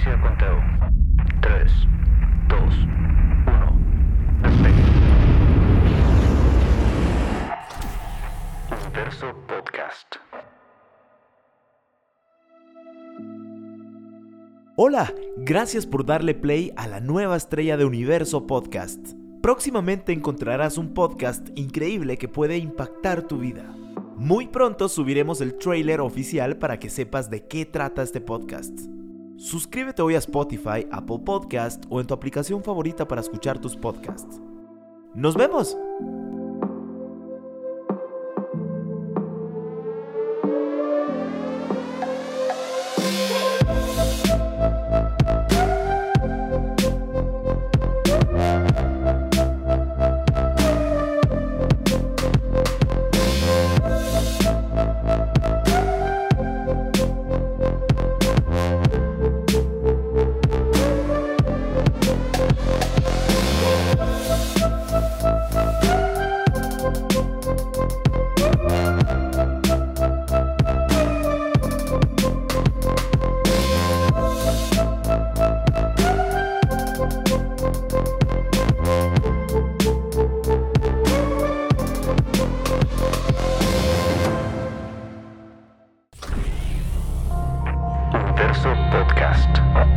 Inicia el conteo. 3, 2, 1. Despegue. Universo Podcast. Hola, gracias por darle play a la nueva estrella de Universo Podcast. Próximamente encontrarás un podcast increíble que puede impactar tu vida. Muy pronto subiremos el trailer oficial para que sepas de qué trata este podcast. Suscríbete hoy a Spotify, Apple Podcast o en tu aplicación favorita para escuchar tus podcasts. ¡Nos vemos! Exo Podcast.